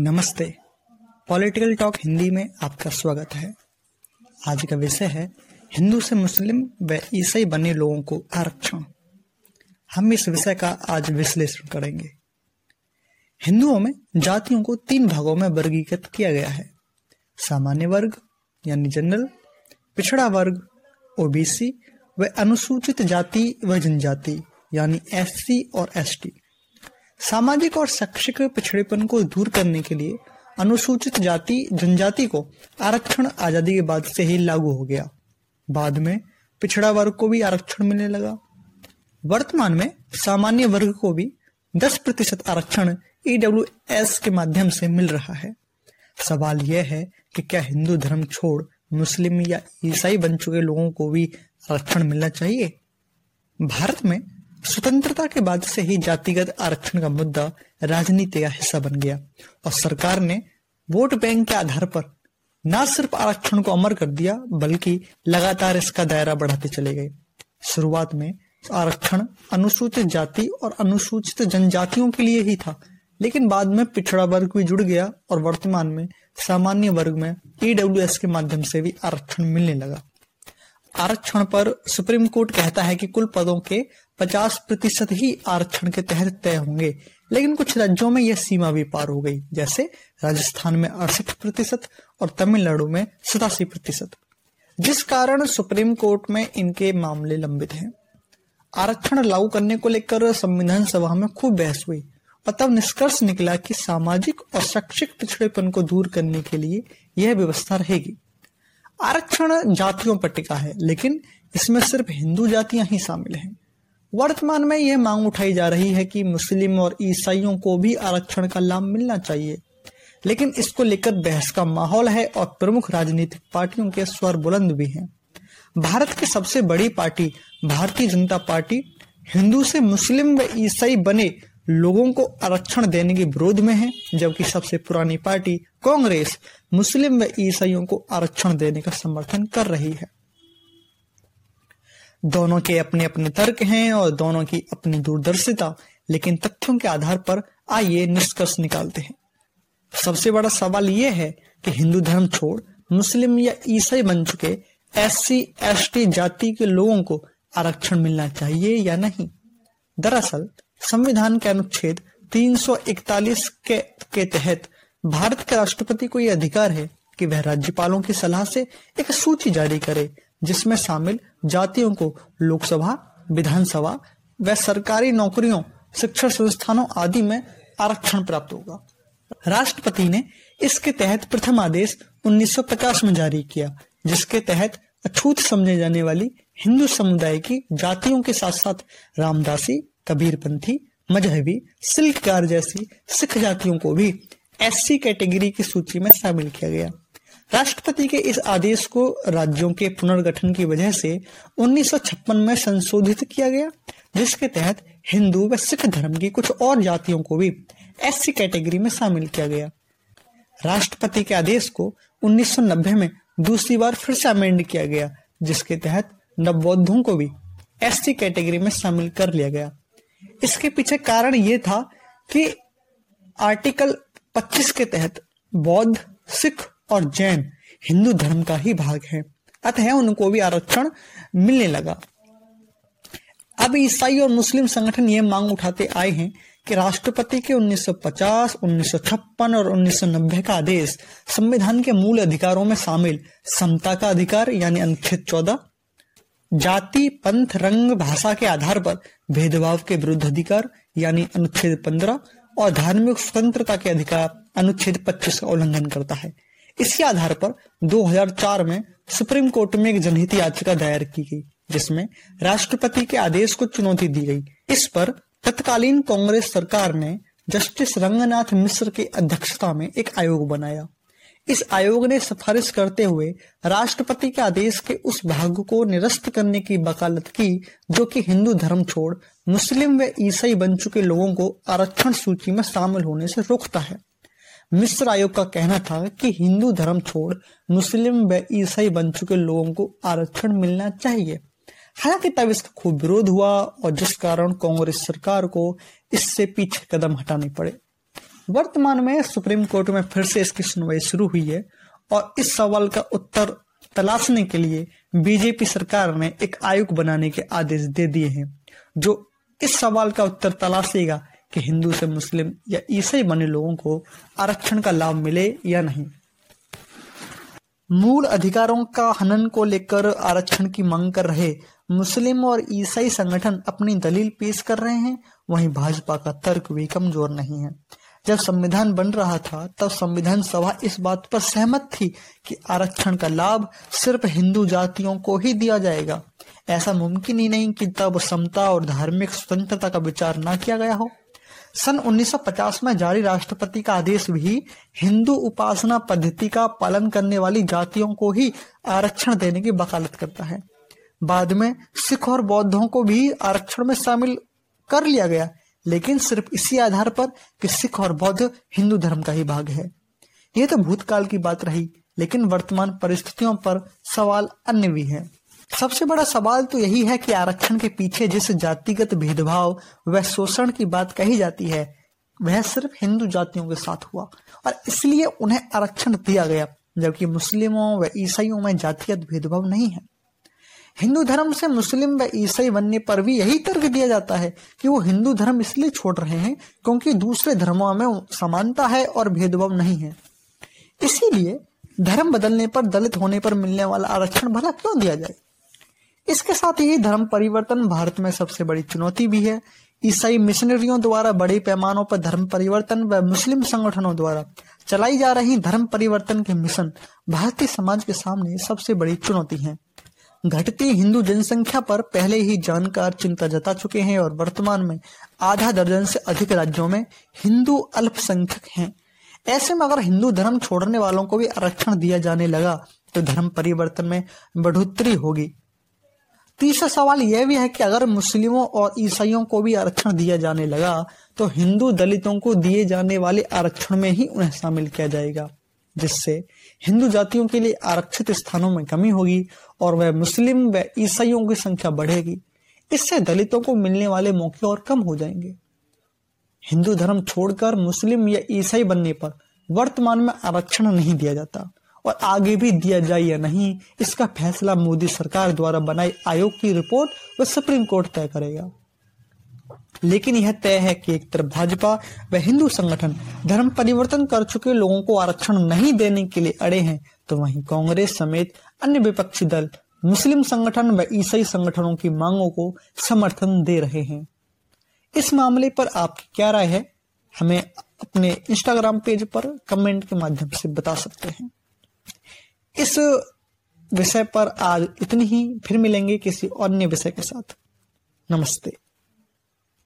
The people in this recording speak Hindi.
नमस्ते। पॉलिटिकल टॉक हिंदी में आपका स्वागत है। आज का विषय है, हिंदू से मुस्लिम व ईसाई बने लोगों को आरक्षण। हम इस विषय का आज विश्लेषण करेंगे। हिंदुओं में जातियों को तीन भागों में वर्गीकृत किया गया है। सामान्य वर्ग, यानी जनरल पिछड़ा वर्ग ओबीसी व अनुसूचित जाति व जनजाति, यानी एससी और एसटी सामाजिक और शैक्षिक पिछड़ेपन को दूर करने के लिए अनुसूचित जाति, जनजाति को आरक्षण आज़ादी के बाद से ही लागू हो गया। बाद में पिछड़ा वर्ग को भी आरक्षण मिलने लगा। वर्तमान में सामान्य वर्ग को भी 10 प्रतिशत आरक्षण ईडब्ल्यू एस के माध्यम से मिल रहा है। सवाल यह है कि क्या हिंदू धर्म छोड़ मुस्लिम या ईसाई बन चुके लोगों को भी आरक्षण मिलना चाहिए? भारत में स्वतंत्रता के बाद से ही जातिगत आरक्षण का मुद्दा राजनीति का हिस्सा बन गया और सरकार ने वोट बैंक के आधार पर न सिर्फ़ आरक्षण को अमर कर दिया, बल्कि लगातार इसका दायरा बढ़ाते चले गए। शुरुआत में आरक्षण अनुसूचित जाति और अनुसूचित जनजातियों के लिए ही था, लेकिन बाद में पिछड़ा वर्ग भी जुड़ गया और वर्तमान में सामान्य वर्ग में ईडब्ल्यू के माध्यम से भी आरक्षण मिलने लगा। आरक्षण पर सुप्रीम कोर्ट कहता है कि कुल पदों के 50 प्रतिशत ही आरक्षण के तहत तय होंगे। लेकिन कुछ राज्यों में यह सीमा भी पार हो गई, जैसे राजस्थान में अड़सठ प्रतिशत और तमिलनाडु में सतासी प्रतिशत। जिस कारण सुप्रीम कोर्ट में इनके मामले लंबित हैं। आरक्षण लागू करने को लेकर संविधान सभा में खूब बहस हुई। और तब निष्कर्ष निकला कि सामाजिक और शैक्षिक पिछड़ेपन को दूर करने के लिए यह व्यवस्था रहेगी। आरक्षण जातियों पर टिका है, लेकिन इसमें सिर्फ़ हिंदू जातियाँ ही शामिल हैं। वर्तमान में यह मांग उठाई जा रही है कि मुस्लिम और ईसाइयों को भी आरक्षण का लाभ मिलना चाहिए। लेकिन इसको लेकर बहस का माहौल है और प्रमुख राजनीतिक पार्टियों के स्वर बुलंद भी हैं। भारत की सबसे बड़ी पार्टी, भारतीय जनता पार्टी, हिंदू से मुस्लिम व ईसाई बने लोगों को आरक्षण देने के विरोध में है, जबकि सबसे पुरानी पार्टी कांग्रेस मुस्लिम व ईसाइयों को आरक्षण देने का समर्थन कर रही है। दोनों के अपने अपने तर्क हैं और दोनों की अपनी दूरदर्शिता लेकिन तथ्यों के आधार पर आइए निष्कर्ष निकालते हैं। सबसे बड़ा सवाल यह है कि हिंदू धर्म छोड़ मुस्लिम या ईसाई बन चुके एस सी जाति के लोगों को आरक्षण मिलना चाहिए या नहीं? दरअसल संविधान के अनुच्छेद 341 के, के तहत भारत के राष्ट्रपति को यह अधिकार है कि वह राज्यपालों की सलाह से एक सूची जारी करे, जिसमें शामिल जातियों को लोकसभा, विधानसभा व सरकारी नौकरियों शिक्षण संस्थानों आदि में आरक्षण प्राप्त होगा। राष्ट्रपति ने इसके तहत प्रथम आदेश 1950 में जारी किया, जिसके तहत अछूत समझे जाने वाली हिंदू समुदाय की जातियों के साथ साथ रामदासी, कबीरपंथी, मजहबी सिल्ककार जैसी सिख जातियों को भी एससी कैटेगरी की सूची में शामिल किया गया। राष्ट्रपति के इस आदेश को राज्यों के पुनर्गठन की वजह से 1956 में संशोधित किया गया, जिसके तहत हिंदू व सिख धर्म की कुछ और जातियों को भी एससी कैटेगरी में शामिल किया गया। राष्ट्रपति के आदेश को 1990 में दूसरी बार फिर से अमेंड किया गया, जिसके तहत नवबौद्धों को भी एससी कैटेगरी में शामिल कर लिया गया। इसके पीछे कारण ये था कि आर्टिकल 25 के तहत बौद्ध सिख और जैन हिंदू धर्म का ही भाग है। अतः उनको भी आरक्षण मिलने लगा। अब ईसाई और मुस्लिम संगठन ये मांग उठाते आए हैं कि राष्ट्रपति के 1950, 1956 और 1990 का आदेश संविधान के मूल अधिकारों में शामिल समता का अधिकार यानी अनुच्छेद 14, जाति पंथ रंग भाषा के आधार पर भेदभाव के विरुद्ध अधिकार यानी अनुच्छेद 15 और धार्मिक स्वतंत्रता के अधिकार अनुच्छेद 25 का उल्लंघन करता है। इसी आधार पर 2004 में सुप्रीम कोर्ट में एक जनहित याचिका दायर की गई, जिसमें राष्ट्रपति के आदेश को चुनौती दी गई। इस पर तत्कालीन कांग्रेस सरकार ने जस्टिस रंगनाथ मिश्र की अध्यक्षता में एक आयोग बनाया। इस आयोग ने सिफारिश करते हुए राष्ट्रपति के आदेश के उस भाग को निरस्त करने की वकालत की, जो कि हिंदू धर्म छोड़ मुस्लिम व ईसाई बन चुके लोगों को आरक्षण सूची में शामिल होने से रोकता है। मिस्र आयोग का कहना था कि हिंदू धर्म छोड़ मुस्लिम व ईसाई बन चुके लोगों को आरक्षण मिलना चाहिए। हालाँकि तब इसका खूब विरोध हुआ और जिस कारण कांग्रेस सरकार को इससे पीछे कदम हटाने पड़े। वर्तमान में सुप्रीम कोर्ट में फिर से इसकी सुनवाई शुरू हुई है और इस सवाल का उत्तर तलाशने के लिए बीजेपी सरकार ने एक आयोग बनाने के आदेश दे दिए हैं, जो इस सवाल का उत्तर तलाशेगा कि हिंदू से मुस्लिम या ईसाई बने लोगों को आरक्षण का लाभ मिले या नहीं। मूल अधिकारों का हनन को लेकर आरक्षण की मांग कर रहे मुस्लिम और ईसाई संगठन अपनी दलील पेश कर रहे हैं, वहीं भाजपा का तर्क भी कमज़ोर नहीं है। जब संविधान बन रहा था, तब संविधान सभा इस बात पर सहमत थी कि आरक्षण का लाभ सिर्फ़ हिंदू जातियों को ही दिया जाएगा। ऐसा मुमकिन ही नहीं कि तब समता और धार्मिक स्वतंत्रता का विचार ना किया गया हो। सन 1950 में जारी राष्ट्रपति का आदेश भी हिंदू उपासना पद्धति का पालन करने वाली जातियों को ही आरक्षण देने की वकालत करता है। बाद में सिख और बौद्धों को भी आरक्षण में शामिल कर लिया गया। लेकिन सिर्फ़ इसी आधार पर कि सिख और बौद्ध हिंदू धर्म का ही भाग है। यह तो भूतकाल की बात रही, लेकिन वर्तमान परिस्थितियों पर सवाल अन्य भी है। सबसे बड़ा सवाल तो यही है कि आरक्षण के पीछे जिस जातिगत भेदभाव व शोषण की बात कही जाती है, वह सिर्फ़ हिंदू जातियों के साथ हुआ, और इसलिए उन्हें आरक्षण दिया गया, जबकि मुस्लिमों व ईसाइयों में जातिगत भेदभाव नहीं है। हिंदू धर्म से मुस्लिम व ईसाई बनने पर भी यही तर्क दिया जाता है कि वो हिंदू धर्म इसलिए छोड़ रहे हैं क्योंकि दूसरे धर्मों में समानता है और भेदभाव नहीं है। इसीलिए धर्म बदलने पर, दलित होने पर मिलने वाला आरक्षण भला क्यों दिया जाए? इसके साथ ही धर्म परिवर्तन भारत में सबसे बड़ी चुनौती भी है। ईसाई मिशनरियों द्वारा बड़े पैमानों पर धर्म परिवर्तन व मुस्लिम संगठनों द्वारा चलाई जा रही धर्म परिवर्तन के मिशन भारतीय समाज के सामने सबसे बड़ी चुनौती है। घटती हिंदू जनसंख्या पर पहले ही जानकार चिंता जता चुके हैं और वर्तमान में आधा दर्जन से अधिक राज्यों में हिंदू अल्पसंख्यक हैं। ऐसे में अगर हिंदू धर्म छोड़ने वालों को भी आरक्षण दिया जाने लगा तो धर्म परिवर्तन में बढ़ोतरी होगी। तीसरा सवाल यह भी है कि अगर मुस्लिमों और ईसाइयों को भी आरक्षण दिया जाने लगा तो हिंदू दलितों को दिए जाने वाले आरक्षण में ही उन्हें शामिल किया जाएगा, जिससे हिंदू जातियों के लिए आरक्षित स्थानों में कमी होगी और वह मुस्लिम व ईसाइयों की संख्या बढ़ेगी। इससे दलितों को मिलने वाले मौके और कम हो जाएँगे। हिंदू धर्म छोड़कर मुस्लिम या ईसाई बनने पर वर्तमान में आरक्षण नहीं दिया जाता और आगे भी दिया जाए या नहीं, इसका फैसला मोदी सरकार द्वारा बनाई आयोग की रिपोर्ट व सुप्रीम कोर्ट तय करेगा। लेकिन यह तय है कि एक तरफ़ भाजपा व हिंदू संगठन धर्म परिवर्तन कर चुके लोगों को आरक्षण नहीं देने के लिए अड़े हैं तो वहीं कांग्रेस समेत अन्य विपक्षी दल मुस्लिम संगठन व ईसाई संगठनों की मांगों को समर्थन दे रहे हैं। इस मामले पर आपकी क्या राय है? हमें अपने इंस्टाग्राम पेज पर कमेंट के माध्यम से बता सकते हैं। इस विषय पर आज इतनी ही, फिर मिलेंगे किसी अन्य विषय के साथ। नमस्ते।